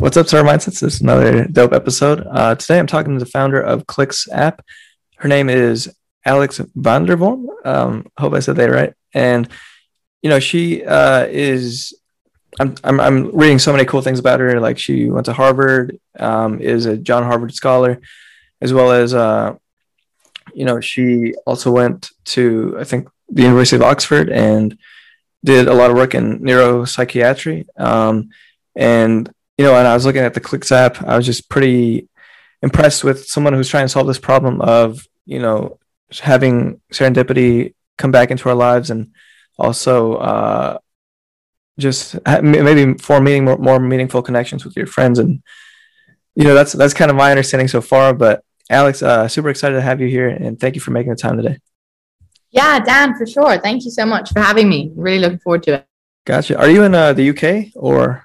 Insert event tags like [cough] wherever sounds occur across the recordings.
What's up, Star Mindsets? This is another dope episode. Uh, today I'm talking to the founder of Clyx app. Her name is Alex Vandervorm. Um, hope I said that right. And, you know, she uh, is, I'm, I'm, I'm reading so many cool things about her. Like she went to Harvard, um, is a John Harvard scholar, as well as, uh, you know, she also went to, I think, the University of Oxford and did a lot of work in neuropsychiatry. Um, and you know, and I was looking at the Clyx app, I was just pretty impressed with someone who's trying to solve this problem of, you know, having serendipity come back into our lives and also uh, just maybe for meeting more, more meaningful connections with your friends. And, you know, that's, that's kind of my understanding so far, but Alex, uh, super excited to have you here and thank you for making the time today. Yeah, Dan, for sure. Thank you so much for having me. Really looking forward to it. Gotcha. Are you in uh, the UK or?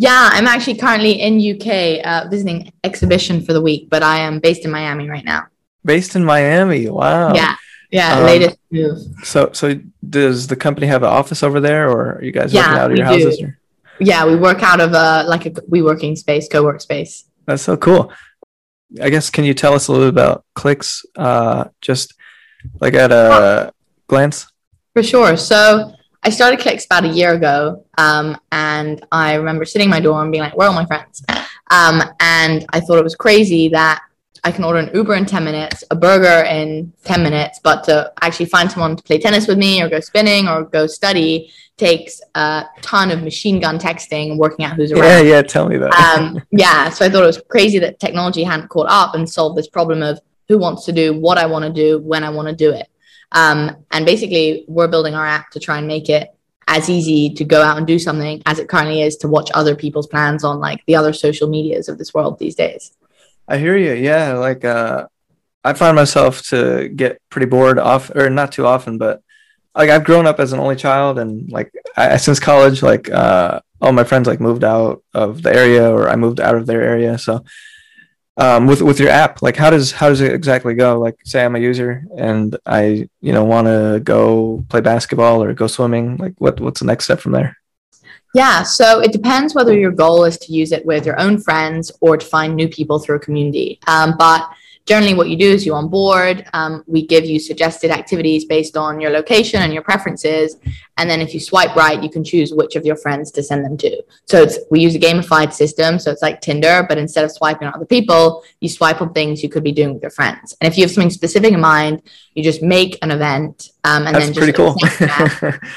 Yeah, I'm actually currently in UK uh, visiting exhibition for the week, but I am based in Miami right now. Based in Miami, wow. Yeah, yeah, um, latest move. So, so does the company have an office over there, or are you guys yeah, working out of your houses? Or? Yeah, we work out of a like a we-working space, co-work space. That's so cool. I guess can you tell us a little bit about Clyx, uh, just like at a glance? For sure. So I started Clyx about a year ago, um, and I remember sitting in my dorm and being like, "Where are all my friends?" Um, and I thought it was crazy that I can order an Uber in ten minutes, a burger in ten minutes, but to actually find someone to play tennis with me, or go spinning, or go study takes a ton of machine gun texting and working out who's around. Yeah, yeah. Tell me that. um, yeah, so I thought it was crazy that technology hadn't caught up and solved this problem of who wants to do what I want to do when I want to do it. Um, and basically, we're building our app to try and make it as easy to go out and do something as it currently is to watch other people's plans on like the other social medias of this world these days. I hear you. Yeah, like uh, I find myself to get pretty bored off, or not too often, but like I've grown up as an only child, and like I, since college, like uh, all my friends like moved out of the area, or I moved out of their area, so um, with with your app? Like how does how does it exactly go? Like say i'm a user and i you know want to go play basketball or go swimming like what what's the next step from there? Yeah so it depends whether your goal is to use it with your own friends or to find new people through a community. Um, but generally what you do is you onboard um, we give you suggested activities based on your location and your preferences and then if you swipe right you can choose which of your friends to send them to. So it's we use a gamified system so it's like tinder but instead of swiping on other people you swipe on things you could be doing with your friends. And if you have something specific in mind you just make an event um, and That's then pretty cool.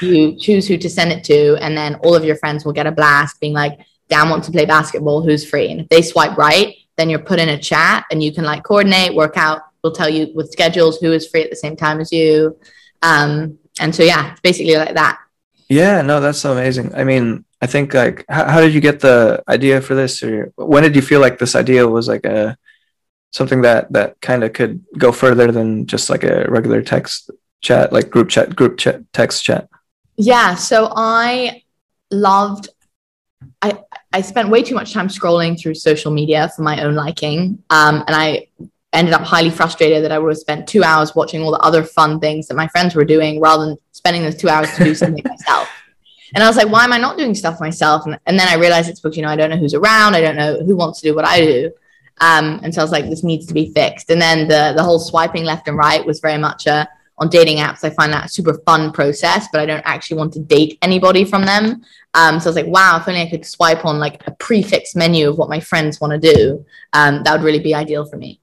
[laughs] you choose who to send it to and then all of your friends will get a blast being like dan wants to play basketball who's free? And if they swipe right then you're put in a chat and you can like coordinate, work out. We'll tell you with schedules who is free at the same time as you. Um, and so, yeah, it's basically like that. Yeah, no, that's so amazing. I mean, I think like, how, how did you get the idea for this or when did you feel like this idea was like a, something that, that kind of could go further than just like a regular text chat, like group chat, group chat, text chat? Yeah. So I loved, I, I spent way too much time scrolling through social media for my own liking. Um, and I ended up highly frustrated that I would have spent two hours watching all the other fun things that my friends were doing rather than spending those two hours to do something [laughs] myself. And I was like, why am I not doing stuff myself? And, and, then I realized it's because, you know, I don't know who's around. I don't know who wants to do what I do. Um, and so I was like, this needs to be fixed. And then the, the whole swiping left and right was very much a, on dating apps, I find that a super fun process, but I don't actually want to date anybody from them. Um, so I was like, wow, if only I could swipe on like a prix fixe menu of what my friends want to do, um, that would really be ideal for me.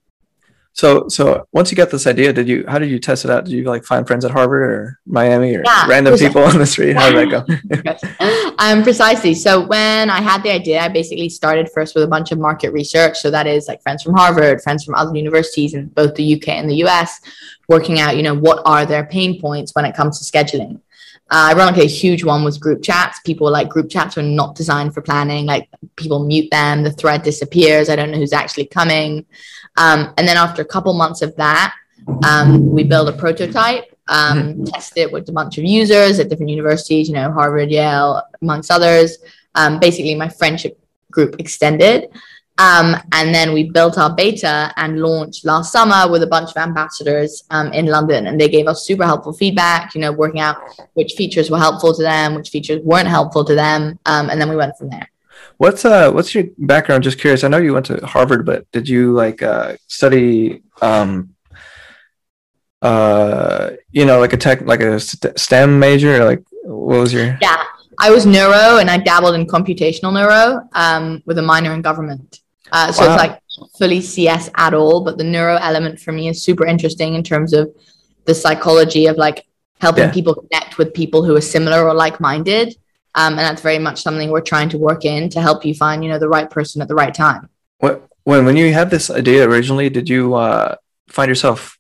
So, so once you got this idea, did you? How did you test it out? Did you like find friends at Harvard or Miami or yeah, random people on the street? How did that go? [laughs] um, precisely. So when I had the idea, I basically started first with a bunch of market research. So that is like friends from Harvard, friends from other universities in both the UK and the US, working out, you know, what are their pain points when it comes to scheduling. Uh, ironically, a huge one was group chats. People like group chats are not designed for planning. Like people mute them, the thread disappears. I don't know who's actually coming. Um, and then after a couple months of that, um, we built a prototype, um, mm-hmm. tested it with a bunch of users at different universities, you know, Harvard, Yale, amongst others. Um, basically, my friendship group extended. Um, and then we built our beta and launched last summer with a bunch of ambassadors um, in London. And they gave us super helpful feedback, you know, working out which features were helpful to them, which features weren't helpful to them. Um, and then we went from there. What's uh what's your background? Just curious. I know you went to Harvard, but did you like uh study um uh you know like a tech like a st- STEM major or like what was your Yeah, I was neuro and I dabbled in computational neuro um, with a minor in government. Uh, so Wow. it's like fully CS at all, but the neuro element for me is super interesting in terms of the psychology of like helping Yeah. people connect with people who are similar or like-minded. Um, and that's very much something we're trying to work in to help you find, you know, the right person at the right time. what when when you had this idea originally, did you uh find yourself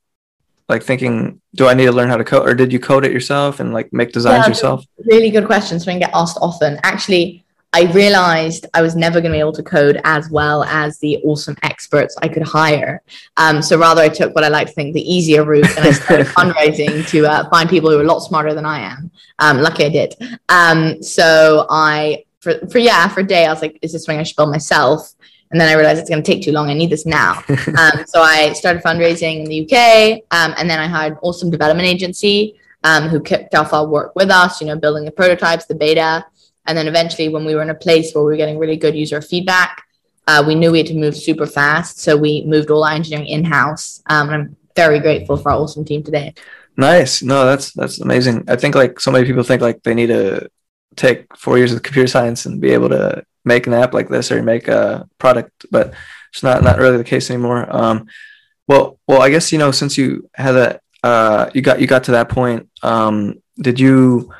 like thinking, do I need to learn how to code or did you code it yourself and like make designs Yeah, yourself? Really good question. Something I get asked often. Actually, I realized I was never going to be able to code as well as the awesome experts I could hire. Um, so rather, I took what I like to think the easier route and I started [laughs] fundraising to uh, find people who are a lot smarter than I am. Um, lucky I did. Um, so I, for, for yeah, for a day, I was like, is this something I should build myself? And then I realized it's going to take too long. I need this now. [laughs] um, so I started fundraising in the UK, um, and then I hired an awesome development agency um, who kicked off our work with us. You know, building the prototypes, the beta, and then eventually, when we were in a place where we were getting really good user feedback, uh, we knew we had to move super fast. So we moved all our engineering in house. Um, and I'm very grateful for our awesome team today. Nice. No, that's that's amazing. I think like so many people think like they need to take four years of computer science and be able to make an app like this or make a product, but it's not not really the case anymore. Um, well, well, I guess you know since you had that, uh, you got you got to that point. Um, did you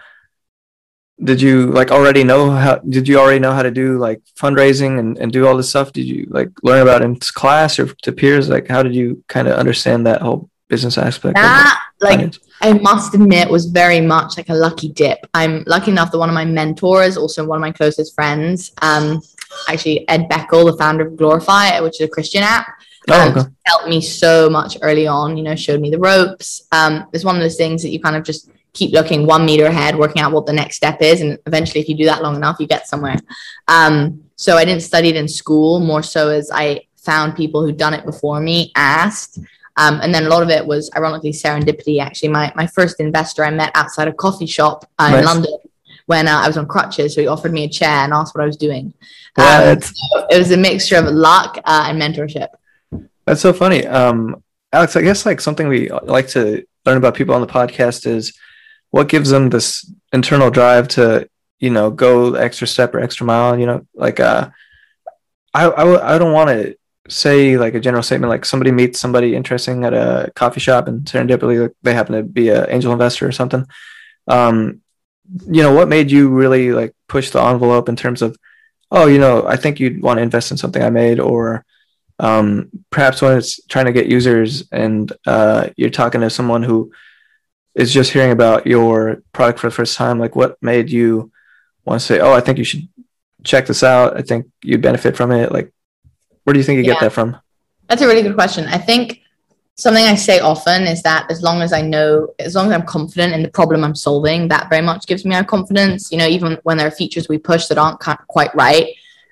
did you like already know how? Did you already know how to do like fundraising and, and do all this stuff? Did you like learn about it in class or to peers? Like, how did you kind of understand that whole business aspect? of? That, like, Finance? I must admit, was very much like a lucky dip. I'm lucky enough that one of my mentors, also one of my closest friends, um, actually Ed Beckel, the founder of Glorify, which is a Christian app, Oh, um, okay. helped me so much early on. You know, showed me the ropes. Um, it's one of those things that you kind of just keep looking one meter ahead, working out what the next step is, and eventually, if you do that long enough, you get somewhere. Um, so I didn't study it in school, more so as I found people who'd done it before me, asked. Um, and then a lot of it was ironically serendipity. Actually, my, my first investor I met outside a coffee shop uh, in London when uh, I was on crutches. So he offered me a chair and asked what I was doing. Um, so it was a mixture of luck uh, and mentorship. That's so funny. Um, Alex, I guess like something we like to learn about people on the podcast is what gives them this internal drive to, you know, go extra step or extra mile. You know, like uh, I I, I don't want to say like a general statement like somebody meets somebody interesting at a coffee shop and serendipitously like, they happen to be an angel investor or something. Um, you know, what made you really like push the envelope in terms of, oh, you know, I think you'd want to invest in something I made or um, perhaps when it's trying to get users and uh, you're talking to someone who is just hearing about your product for the first time, like what made you want to say, oh, I think you should check this out. I think you'd benefit from it. Like, where do you think you Yeah. get that from? That's a really good question. I think something I say often is that as long as I know, as long as I'm confident in the problem I'm solving, that very much gives me our confidence. You know, even when there are features we push that aren't quite right,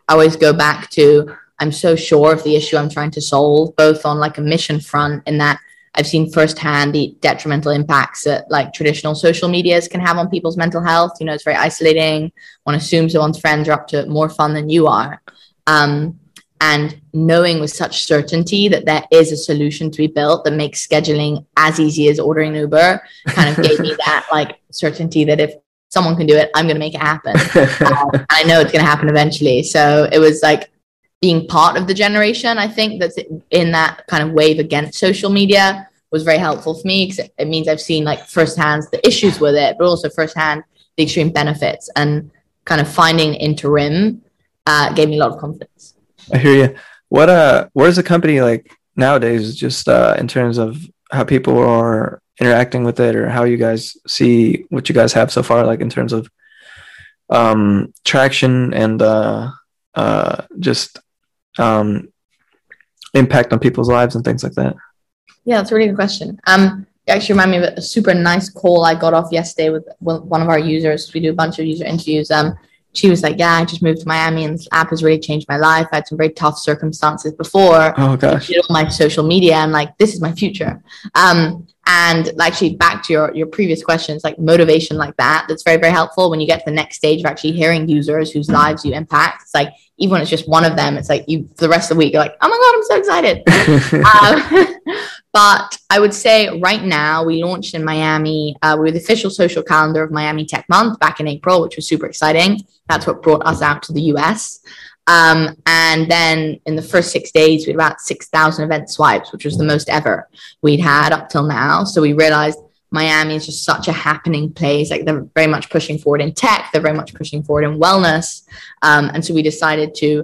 I always go back to I'm so sure of the issue I'm trying to solve, both on like a mission front, in that I've seen firsthand the detrimental impacts that like traditional social medias can have on people's mental health. You know, it's very isolating. One assumes that one's friends are up to more fun than you are. Um, and knowing with such certainty that there is a solution to be built that makes scheduling as easy as ordering an Uber kind of gave me [laughs] that like certainty that if someone can do it, I'm going to make it happen. [laughs] Um, and I know it's going to happen eventually. So it was like being part of the generation, I think that's in that kind of wave against social media was very helpful for me because it means I've seen like firsthand the issues with it, but also firsthand the extreme benefits and kind of finding interim uh, gave me a lot of confidence. I hear you. What uh, where's the company like nowadays? Just uh, in terms of how people are interacting with it, or how you guys see what you guys have so far, like in terms of um, traction and uh, uh, just um, impact on people's lives and things like that. Yeah, that's a really good question. Um, it actually remind me of a super nice call I got off yesterday with one of our users. We do a bunch of user interviews. Um, she was like, "Yeah, I just moved to Miami, and this app has really changed my life. I had some very tough circumstances before. Oh gosh, did all my social media, and like, this is my future." Um, And actually, back to your, your previous questions, like motivation like that, that's very, very helpful when you get to the next stage of actually hearing users whose lives you impact. It's like, even when it's just one of them, it's like you, for the rest of the week, you're like, oh my God, I'm so excited. [laughs] um, [laughs] but I would say right now, we launched in Miami. Uh, we were the official social calendar of Miami Tech Month back in April, which was super exciting. That's what brought us out to the US. Um, and then in the first six days, we had about 6,000 event swipes, which was the most ever we'd had up till now. So we realized Miami is just such a happening place. Like they're very much pushing forward in tech, they're very much pushing forward in wellness. Um, and so we decided to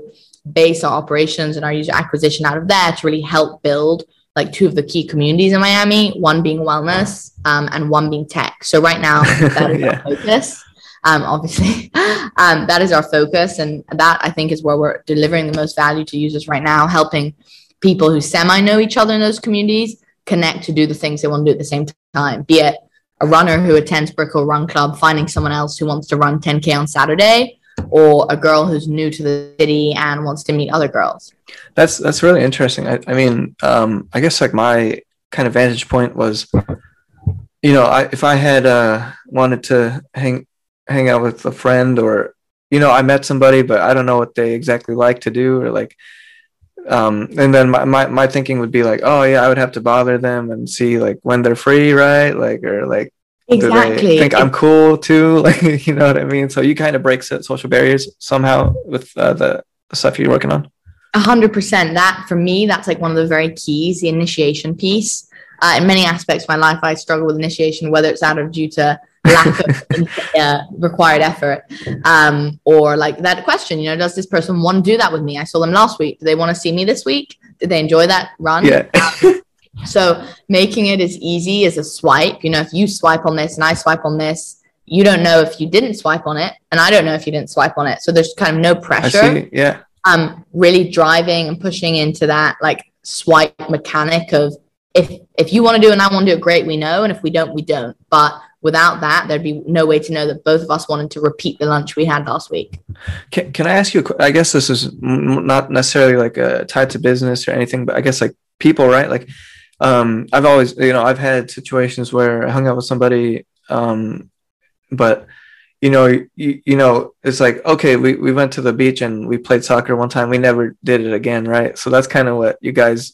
base our operations and our user acquisition out of there to really help build like two of the key communities in Miami, one being wellness um, and one being tech. So right now, [laughs] that is yeah. our focus um, obviously. [laughs] um, that is our focus. And that I think is where we're delivering the most value to users right now, helping people who semi know each other in those communities connect to do the things they want to do at the same time, be it a runner who attends Brickell Run Club, finding someone else who wants to run 10K on Saturday, or a girl who's new to the city and wants to meet other girls. That's that's really interesting. I, I mean, um, I guess like my kind of vantage point was, you know, I, if I had uh, wanted to hang hang out with a friend or you know i met somebody but i don't know what they exactly like to do or like um and then my, my, my thinking would be like oh yeah i would have to bother them and see like when they're free right? Like or like exactly. think i'm cool too? [laughs] Like you know what i mean? So you kind of break social barriers somehow with uh, the, the stuff you're working on? A hundred percent. That for me that's like one of the very keys the initiation piece. Uh, in many aspects of my life i struggle with initiation whether it's out of due to lack of [laughs] uh, required effort um, or like that question you know does this person want to do that with me? I saw them last week. Do they want to see me this week? Did they enjoy that run? Yeah. [laughs] So making it as easy as a swipe you know if you swipe on this and i swipe on this you don't know if you didn't swipe on it and i don't know if you didn't swipe on it. So there's kind of no pressure. yeah. Um really driving and pushing into that like swipe mechanic of if if you want to do it and I want to do it, great, we know. And if we don't, we don't. But without that, there'd be no way to know that both of us wanted to repeat the lunch we had last week. Can, can I ask you? I guess this is not necessarily like a uh, tied to business or anything, but I guess like people, right? Like, um, I've always, you know, I've had situations where I hung out with somebody, um, but you know, you, you know, it's like, okay, we, we went to the beach and we played soccer one time. We never did it again. Right. So that's kind of what you guys,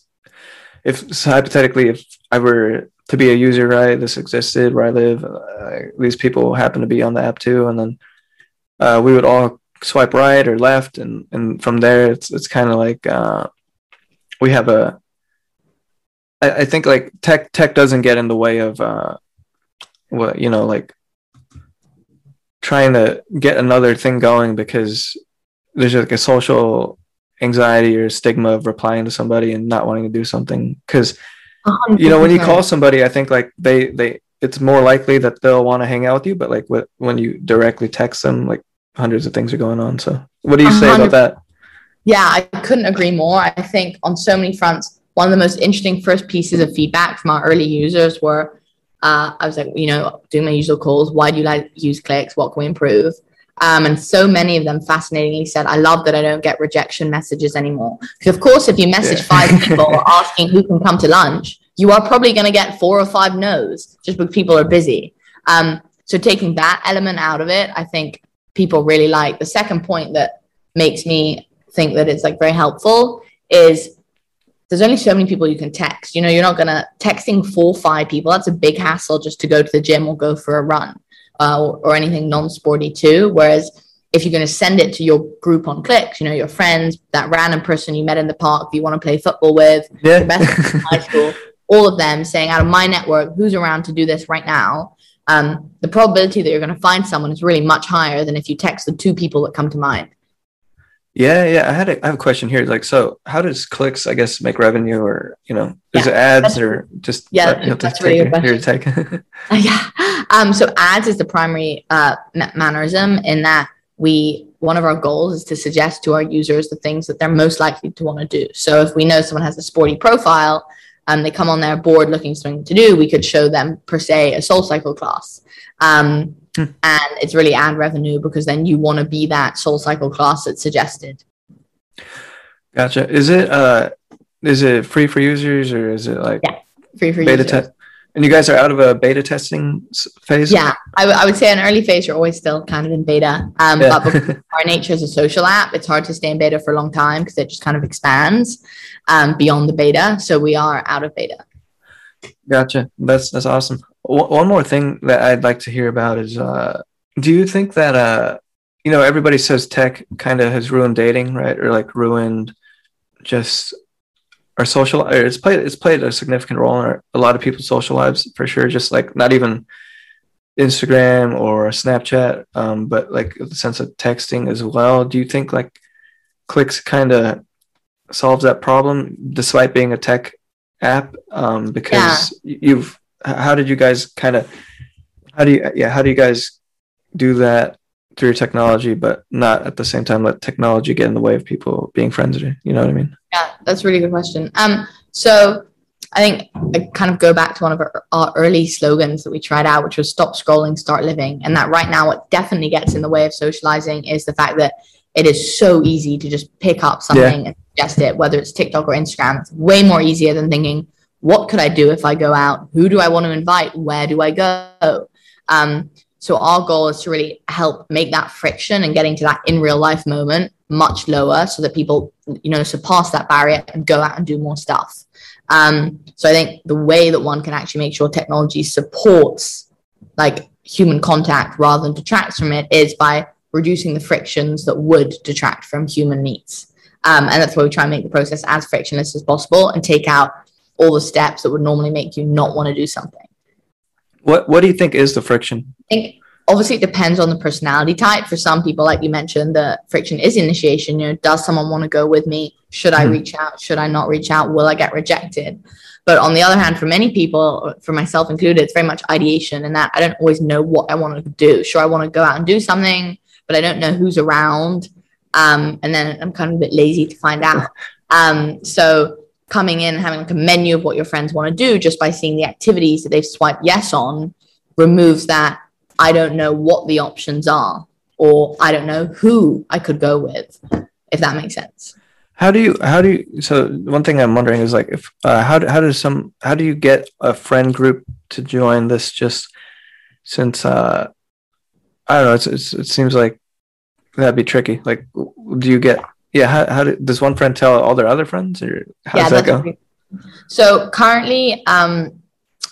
if so hypothetically, if I were to be a user, right? This existed where I live. Uh, these people happen to be on the app too, and then uh, we would all swipe right or left, and and from there, it's it's kind of like uh, we have a. I, I think like tech tech doesn't get in the way of uh, what you know like trying to get another thing going because there's like a social anxiety or stigma of replying to somebody and not wanting to do something because 100%. you know when you call somebody i think like they they it's more likely that they'll want to hang out with you but like what, when you directly text them like hundreds of things are going on so. What do you say 100%. about that? Yeah i couldn't agree more. I think on so many fronts one of the most interesting first pieces of feedback from our early users were uh, i was like you know doing my usual calls. Why do you like use Clyx? What can we improve um, and so many of them fascinatingly said, I love that I don't get rejection messages anymore. Because, of course, if you message yeah. five people [laughs] asking who can come to lunch, you are probably going to get four or five no's just because people are busy. Um, so, taking that element out of it, I think people really like. The second point that makes me think that it's like very helpful is there's only so many people you can text. You know, you're not going to texting four, five people. That's a big hassle just to go to the gym or go for a run uh, or, or anything non-sporty too. Whereas if you're going to send it to your group on Clyx, you know, your friends, that random person you met in the park you want to play football with, yeah. best high school, all of them saying out of my network, who's around to do this right now? Um, the probability that you're going to find someone is really much higher than if you text the two people that come to mind. Yeah, yeah. I had a, I have a question here. Like, so how does Clyx, I guess, make revenue, or you know, is yeah, it ads or just yeah? Uh, you that's really good question. Take. [laughs] [laughs] yeah. Um. So ads is the primary uh mannerism in that we one of our goals is to suggest to our users the things that they're most likely to want to do. So if we know someone has a sporty profile, um, they come on their board looking something to do, we could show them per se a soul cycle class. Um, Hmm. And it's really ad revenue because then you want to be that soul cycle class that's suggested. Gotcha. Is it uh is it free for users or is it like yeah, free for beta users? Te- And you guys are out of a beta testing phase? Yeah, I, w- I would say an early phase, you're always still kind of in beta. Um, yeah. But [laughs] our nature as a social app, it's hard to stay in beta for a long time because it just kind of expands um, beyond the beta. So we are out of beta. Gotcha. That's that's awesome. One more thing that I'd like to hear about is, uh, do you think that, uh, you know, everybody says tech kind of has ruined dating, right? Or like ruined just our social it's played it's played a significant role in our, a lot of people's social lives for sure just like not even instagram or snapchat um, but like the sense of texting as well do you think like Clyx kind of solves that problem despite being a tech app um, because yeah. you've how did you guys kind of how do you yeah how do you guys do that through your technology, but not at the same time let technology get in the way of people being friends with you. You know what I mean? Yeah, that's a really good question. Um, so I think I kind of go back to one of our, our, early slogans that we tried out, which was stop scrolling, start living. And that right now, what definitely gets in the way of socializing is the fact that it is so easy to just pick up something yeah. and suggest it, whether it's TikTok or Instagram. It's way more easier than thinking, what could I do if I go out? Who do I want to invite? Where do I go? Um, so our goal is to really help make that friction and getting to that in real life moment much lower so that people, you know, surpass that barrier and go out and do more stuff. Um, so I think the way that one can actually make sure technology supports like human contact rather than detracts from it is by reducing the frictions that would detract from human needs. Um, and that's why we try and make the process as frictionless as possible and take out all the steps that would normally make you not want to do something. What What do you think is the friction? I think obviously it depends on the personality type. For some people, like you mentioned, the friction is initiation. You know, does someone want to go with me? Should I mm reach out? Should I not reach out? Will I get rejected? But on the other hand, for many people, for myself included, it's very much ideation and that I don't always know what I want to do. Sure, I want to go out and do something, but I don't know who's around. Um, and then I'm kind of a bit lazy to find out. [laughs] Um, so coming in and having like a menu of what your friends want to do just by seeing the activities that they've swiped yes on removes that I don't know what the options are or I don't know who I could go with, if that makes sense. How do you how do you so one thing I'm wondering is like if uh, how do, how does some how do you get a friend group to join this just since uh I don't know it's, it's it seems like that'd be tricky like do you get yeah how, how do, does one friend tell all their other friends or how yeah, does that go? so currently um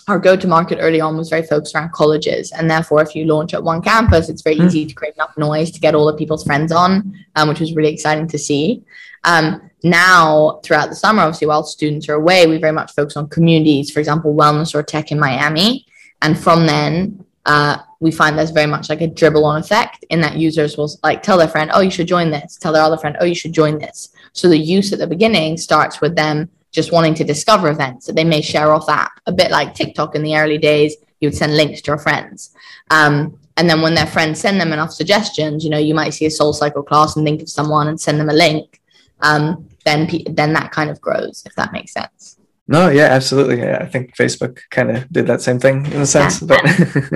our go to market early on was very focused around colleges and therefore if you launch at one campus it's very mm. easy to create enough noise to get all the people's friends on um, which was really exciting to see. Um, now throughout the summer obviously while students are away we very much focus on communities for example wellness or tech in miami. And from then uh, we find there's very much like a dribble on effect in that users will like tell their friend, oh, you should join this, tell their other friend, oh, you should join this. So the use at the beginning starts with them just wanting to discover events that they may share off app, a bit like TikTok in the early days. You would send links to your friends. Um, and then when their friends send them enough suggestions, you know, you might see a soul cycle class and think of someone and send them a link. Um, then, then that kind of grows, if that makes sense. No, yeah, absolutely. Yeah, I think Facebook kind of did that same thing in a sense. Yeah,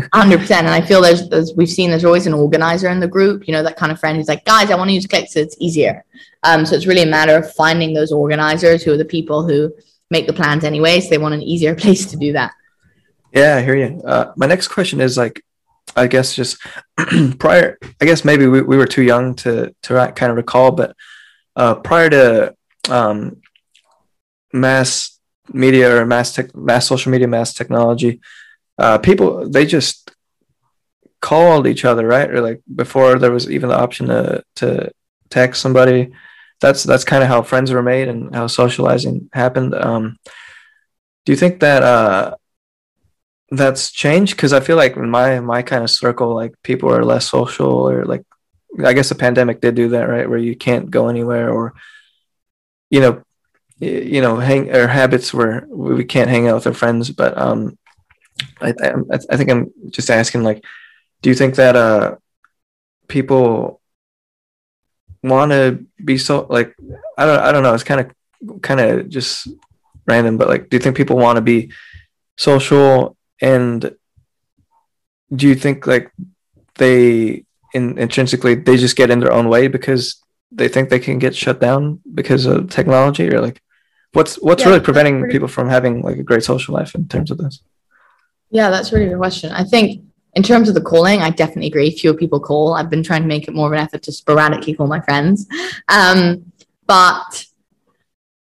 [laughs] hundred percent. And I feel there's, there's, we've seen there's always an organizer in the group. You know, that kind of friend who's like, guys, I want to use Clyx. So it's easier. Um, so it's really a matter of finding those organizers who are the people who make the plans anyway. So they want an easier [laughs] place to do that. Yeah, I hear you. Uh, my next question is like, I guess just [clears throat] prior. I guess maybe we, we were too young to to kind of recall, but uh, prior to um, mass media or mass tech, mass social media, mass technology, uh, people they just called each other, right? Or like before there was even the option to to text somebody. That's that's kind of how friends were made and how socializing happened. Um, do you think that uh, that's changed? Because I feel like in my my kind of circle, like people are less social, or like I guess the pandemic did do that, right? Where you can't go anywhere, or you know, you know hang our habits where we can't hang out with our friends but um I, I, I think i'm just asking like do you think that uh people want to be so like i don't i don't know it's kind of kind of just random but like do you think people want to be social? And do you think like they in, intrinsically they just get in their own way because they think they can get shut down because of technology or like what's what's yeah, really preventing people from having like a great social life in terms of this Yeah, that's a really good question. I think in terms of the calling, I definitely agree. Fewer people call. I've been trying to make it more of an effort to sporadically call my friends. Um, but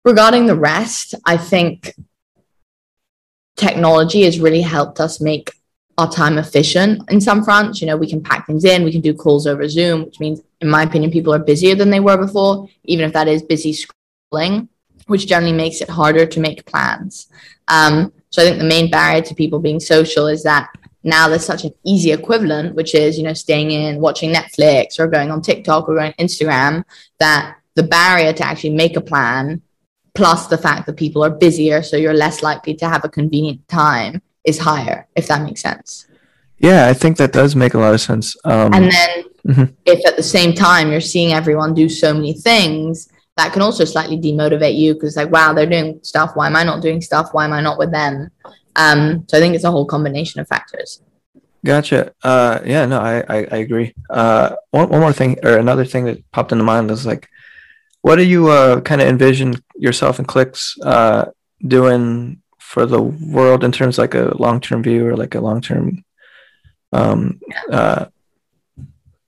regarding the rest, I think technology has really helped us make our time efficient in some fronts. You know, we can pack things in, we can do calls over Zoom, which means, in my opinion, people are busier than they were before, even if that is busy scrolling, which generally makes it harder to make plans. Um, so I think the main barrier to people being social is that now there's such an easy equivalent, which is, you know, staying in, watching Netflix or going on TikTok or going on Instagram, that the barrier to actually make a plan, plus the fact that people are busier, so you're less likely to have a convenient time, is higher, if that makes sense. Yeah, I think that does make a lot of sense. Um, and then mm-hmm. if at the same time you're seeing everyone do so many things, that can also slightly demotivate you because like, wow, they're doing stuff. Why am I not doing stuff? Why am I not with them? Um, so I think it's a whole combination of factors. Gotcha. Uh, yeah, no, I, I, I agree. Uh, one, one more thing or another thing that popped into mind is like, what do you uh, kind of envision yourself and Clyx uh, doing for the world in terms of like a long term view or like a long term um, uh,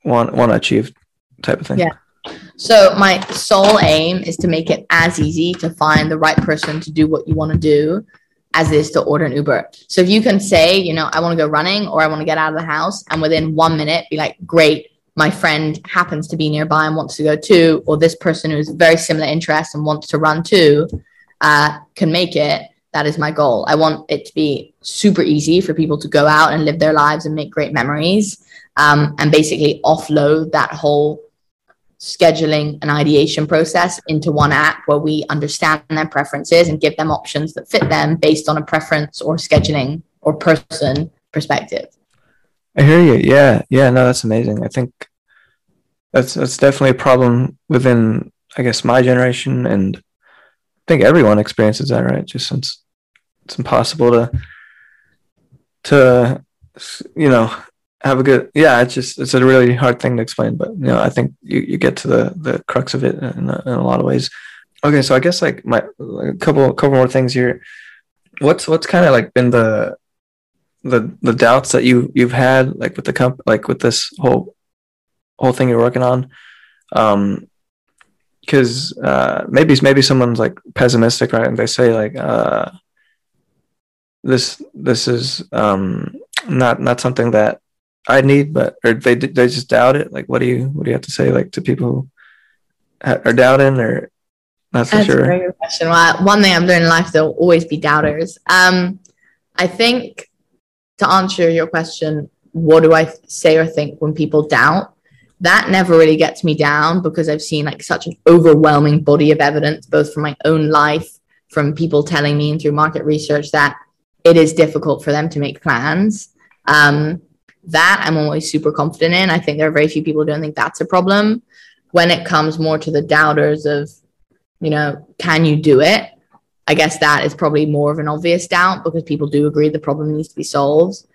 want want to achieve type of thing? Yeah. So my sole aim is to make it as easy to find the right person to do what you want to do as it is to order an Uber. So if you can say, you know, I want to go running or I want to get out of the house and within one minute be like, great, my friend happens to be nearby and wants to go too, or this person who's very similar interest and wants to run too, uh, can make it. That is my goal. I want it to be super easy for people to go out and live their lives and make great memories, um, and basically offload that whole scheduling and ideation process into one app where we understand their preferences and give them options that fit them based on a preference or scheduling or person perspective. I hear you. Yeah, yeah. No, that's amazing. I think that's that's definitely a problem within, I guess, my generation, and I think everyone experiences that, right? Just since it's impossible to to you know have a good yeah it's just it's a really hard thing to explain but you know i think you, you get to the the crux of it in a, in a lot of ways. Okay so i guess like my like a couple couple more things here. What's what's kind of like been the the the doubts that you you've had like with the comp like with this whole whole thing you're working on? Um because uh maybe maybe someone's like pessimistic right? And they say like uh this this is um not not something that I need but or they they just doubt it like what do you what do you have to say like to people who are doubting or not so That's sure a very good question. Well, one thing I've learned in life, there'll always be doubters. Um, I think to answer your question, what do I say or think when people doubt? That never really gets me down because I've seen like such an overwhelming body of evidence, both from my own life, from people telling me and through market research that it is difficult for them to make plans. Um, that I'm always super confident in. I think there are very few people who don't think that's a problem. When it comes more to the doubters of, you know, can you do it? I guess that is probably more of an obvious doubt because people do agree the problem needs to be solved.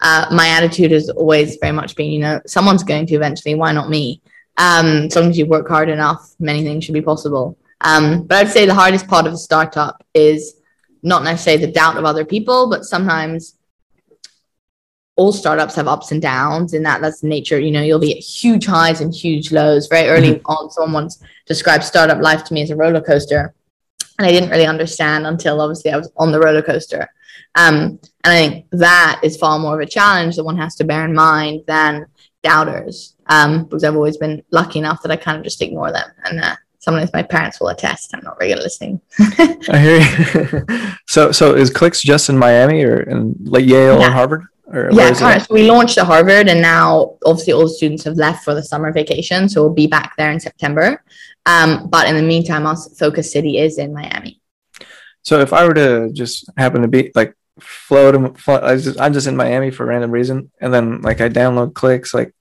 Uh, my attitude has always very much been, you know, someone's going to eventually. Why not me? Um, as long as you work hard enough, many things should be possible. Um, but I'd say the hardest part of a startup is not necessarily the doubt of other people, but sometimes all startups have ups and downs and that that's nature you know you'll be at huge highs and huge lows. Very early mm-hmm. on someone once described startup life to me as a roller coaster and i didn't really understand until obviously i was on the roller coaster. Um, and i think that is far more of a challenge that one has to bear in mind than doubters um, because i've always been lucky enough that i kind of just ignore them and uh, sometimes my parents will attest i'm not at listening. [laughs] I hear you. [laughs] So so is Clyx just in miami or in like yale or harvard or yeah, So we launched at Harvard, and now obviously all the students have left for the summer vacation, so we'll be back there in September. Um, but in the meantime, our focus city is in Miami. So if I were to just happen to be like float, I just, I'm just in Miami for a random reason, and then like I download Clyx, like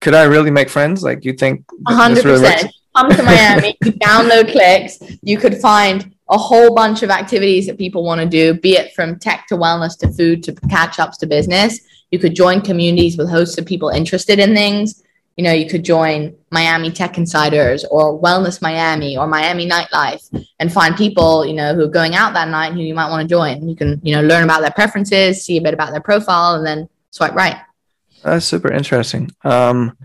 could I really make friends? Like you think? hundred percent. Come to Miami, [laughs] you download Clyx, you could find a whole bunch of activities that people want to do, be it from tech to wellness to food to catch ups to business. You could join communities with hosts of people interested in things. you know, you could join Miami Tech Insiders or Wellness Miami or Miami Nightlife and find people, you know, who are going out that night who you might want to join. You can, you know, learn about their preferences, see a bit about their profile, and then swipe right. That's super interesting. Um,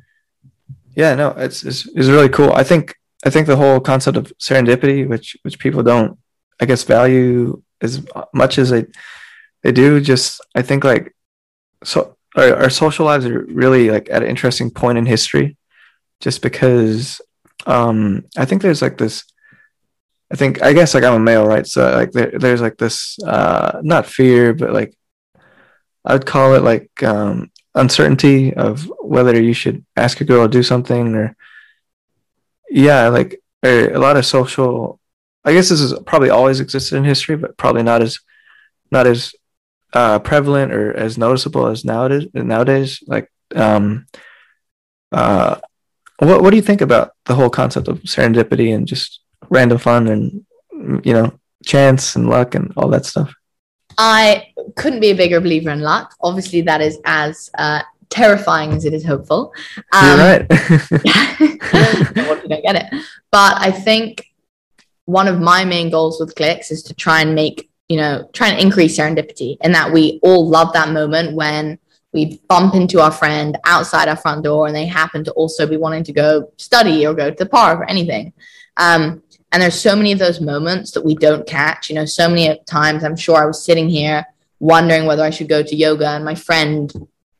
yeah, no, it's, it's it's really cool. I think I think the whole concept of serendipity, which which people don't, I guess, value as much as they they do. Just I think like so our, our social lives are really like at an interesting point in history, just because um I think there's like this. I think I guess like I'm a male, right? So like there, there's like this uh not fear, but like I would call it like um uncertainty of whether you should ask a girl to do something or yeah like a lot of social i guess this has probably always existed in history but probably not as not as uh, prevalent or as noticeable as nowadays nowadays like um uh what what do you think about the whole concept of serendipity and just random fun and you know chance and luck and all that stuff I couldn't be a bigger believer in luck. Obviously, that is as uh, terrifying as it is hopeful. Um, You're right. what if you don't get it? But I think one of my main goals with Clyx is to try and make, you know, try and increase serendipity and that we all love that moment when we bump into our friend outside our front door and they happen to also be wanting to go study or go to the park or anything. Um, and there's so many of those moments that we don't catch. You know, so many times I'm sure I was sitting here wondering whether I should go to yoga, and my friend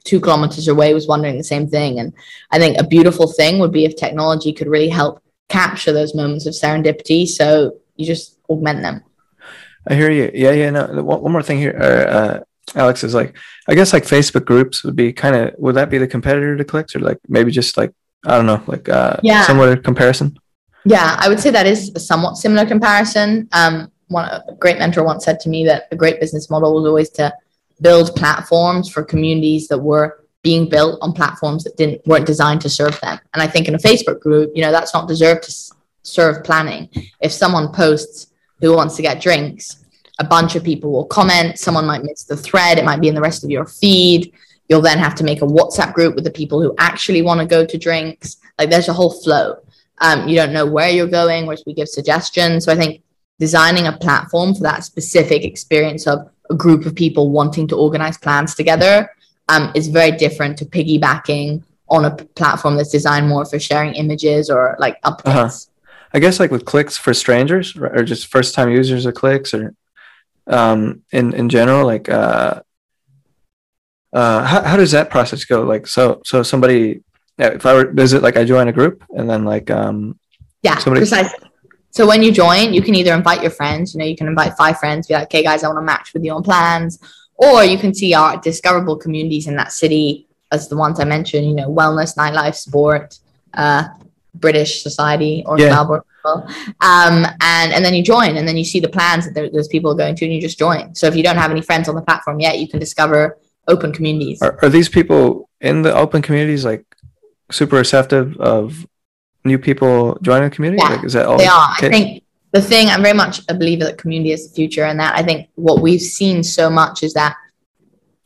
two kilometers away was wondering the same thing. And I think a beautiful thing would be if technology could really help capture those moments of serendipity. So you just augment them. I hear you. Yeah, yeah. No, one, one more thing here, uh, Alex is like, I guess like Facebook groups would be kind of, would that be the competitor to Clyx or like maybe just like, I don't know, like uh, yeah. similar comparison? Yeah, I would say that is a somewhat similar comparison. Um, one a great mentor once said to me that a great business model was always to build platforms for communities that were being built on platforms that didn't weren't designed to serve them. And I think in a Facebook group, you know, that's not deserved to serve planning. If someone posts who wants to get drinks, a bunch of people will comment. Someone might miss the thread. It might be in the rest of your feed. You'll then have to make a WhatsApp group with the people who actually want to go to drinks. Like there's a whole flow. Um, you don't know where you're going, whereas we give suggestions. So I think designing a platform for that specific experience of a group of people wanting to organize plans together um, is very different to piggybacking on a platform that's designed more for sharing images or like updates. Uh-huh. I guess like with Clyx for strangers or just first time users of Clyx or um, in in general, like uh, uh, how, how does that process go? Like so so somebody if I were visit, like I join a group and then like um yeah, somebody precisely. So when you join, you can either invite your friends, you know, you can invite five friends, be like, okay, guys, I want to match with you on plans, or you can see our discoverable communities in that city as the ones I mentioned, you know, wellness, nightlife, sport, uh, British society or yeah. Melbourne. Um, and, and then you join and then you see the plans that those people are going to and you just join. So if you don't have any friends on the platform yet, you can discover open communities. Are, are these people in the open communities like super receptive of new people joining the community? Yeah, like, is that all? They are. I think the thing I'm very much a believer that community is the future, and that I think what we've seen so much is that,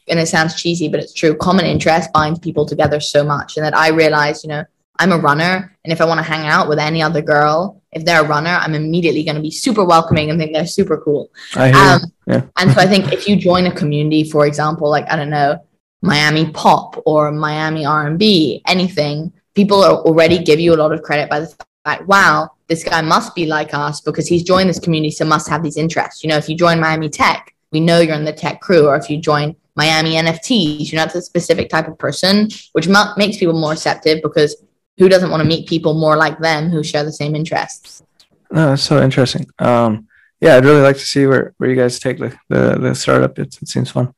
and it sounds cheesy, but it's true. Common interest binds people together so much, and that I realized, you know, I'm a runner, and if I want to hang out with any other girl, if they're a runner, I'm immediately going to be super welcoming and think they're super cool. I hear. Um, yeah. and so I think if you join a community, for example, like I don't know Miami pop or Miami R&B, anything, people already give you a lot of credit by the fact, wow, this guy must be like us because he's joined this community, so must have these interests. You know, if you join Miami Tech, we know you're in the tech crew, or if you join Miami NFTs, you're not the specific type of person, which m- makes people more receptive because who doesn't want to meet people more like them who share the same interests? No, that's so interesting. Um, yeah, I'd really like to see where, where you guys take the, the, the startup. It, it seems fun.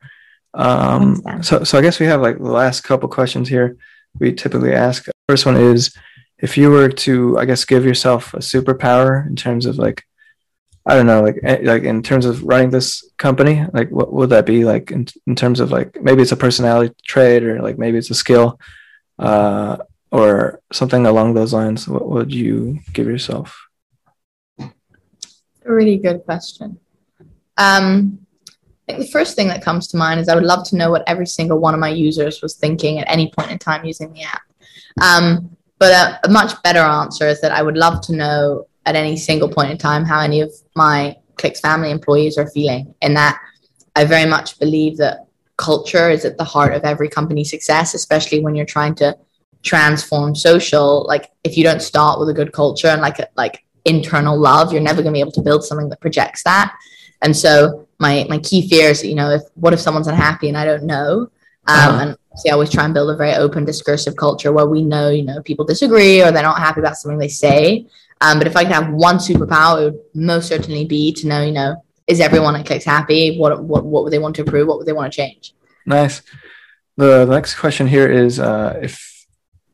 Um, so, so I guess we have like the last couple questions here. We typically ask. First one is, if you were to, I guess, give yourself a superpower in terms of like, I don't know, like, eh, like in terms of running this company, like, what would that be like in, in terms of like, maybe it's a personality trait or like maybe it's a skill, uh, or something along those lines. What would you give yourself? A really good question. Um, think the first thing that comes to mind is I would love to know what every single one of my users was thinking at any point in time using the app. Um, but a, a much better answer is that I would love to know at any single point in time how any of my Clyx family employees are feeling. And that I very much believe that culture is at the heart of every company success, especially when you're trying to transform social. Like if you don't start with a good culture and like a, like internal love, you're never going to be able to build something that projects that. And so my my key fear is, you know, if what if someone's unhappy and I don't know? Um, uh-huh. And so I always try and build a very open discursive culture where we know, you know, people disagree or they're not happy about something they say. Um, but if I could have one superpower, it would most certainly be to know, you know, is everyone at Clyx happy? What what what would they want to improve? What would they want to change? Nice. The next question here is uh, if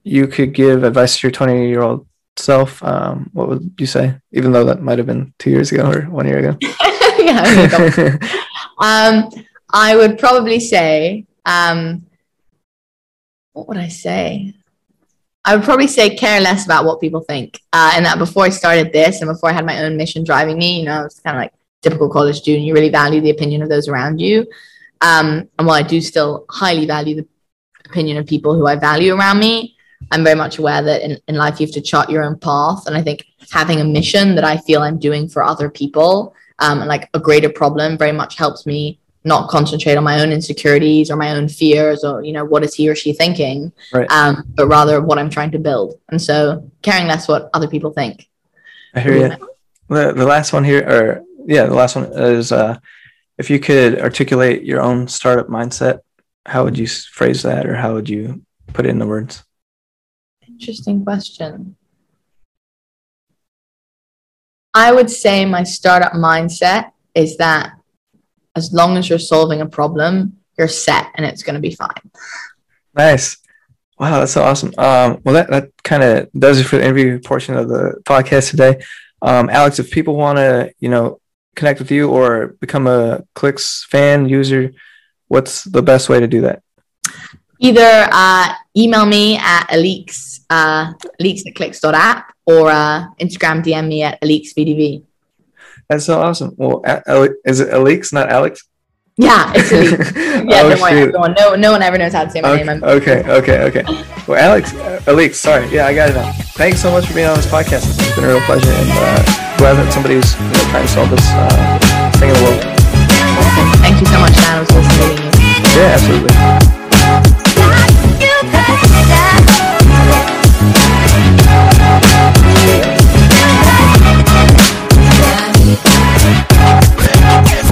you could give advice to your 20 year old self, um, what would you say? Even though that might have been two years ago or one year ago. [laughs] [laughs] yeah. [laughs] um, I would probably say, um, what would I say? I would probably say care less about what people think. Uh, and that before I started this and before I had my own mission driving me, you know, I was kind of like typical college student. You really value the opinion of those around you. Um, and while I do still highly value the opinion of people who I value around me, I'm very much aware that in, in life you have to chart your own path. And I think having a mission that I feel I'm doing for other people um, and like a greater problem very much helps me not concentrate on my own insecurities or my own fears or you know what is he or she thinking right. um, but rather what i'm trying to build. And so caring less what other people think. I hear you the, the last one here or yeah the last one is uh, if you could articulate your own startup mindset how would you phrase that or how would you put it in the words? Interesting question i would say my startup mindset is that as long as you're solving a problem, you're set and it's going to be fine. Nice. Wow, that's so awesome. Um, well, that, that kind of does it for the interview portion of the podcast today. Um, Alex, if people want to, you know, connect with you or become a Clyx fan user, what's the best way to do that? Either uh, email me at aleeks, uh, aleeks at clyx.app or uh, Instagram DM me at aleeksvdv. That's so awesome. Well, is it Alex, not Alex? Yeah, it's Alex. [laughs] yeah, oh, don't worry, everyone. No, no one ever knows how to say my okay, name. okay, okay, okay. Well, Alex, uh, Alex, sorry. Yeah, I got it now. Thanks so much for being on this podcast. It's been a real pleasure, and uh, glad that somebody's you know, trying to solve this uh, thing in the world. Thank you so much, man. It was awesome meeting you. Yeah, absolutely. Yes.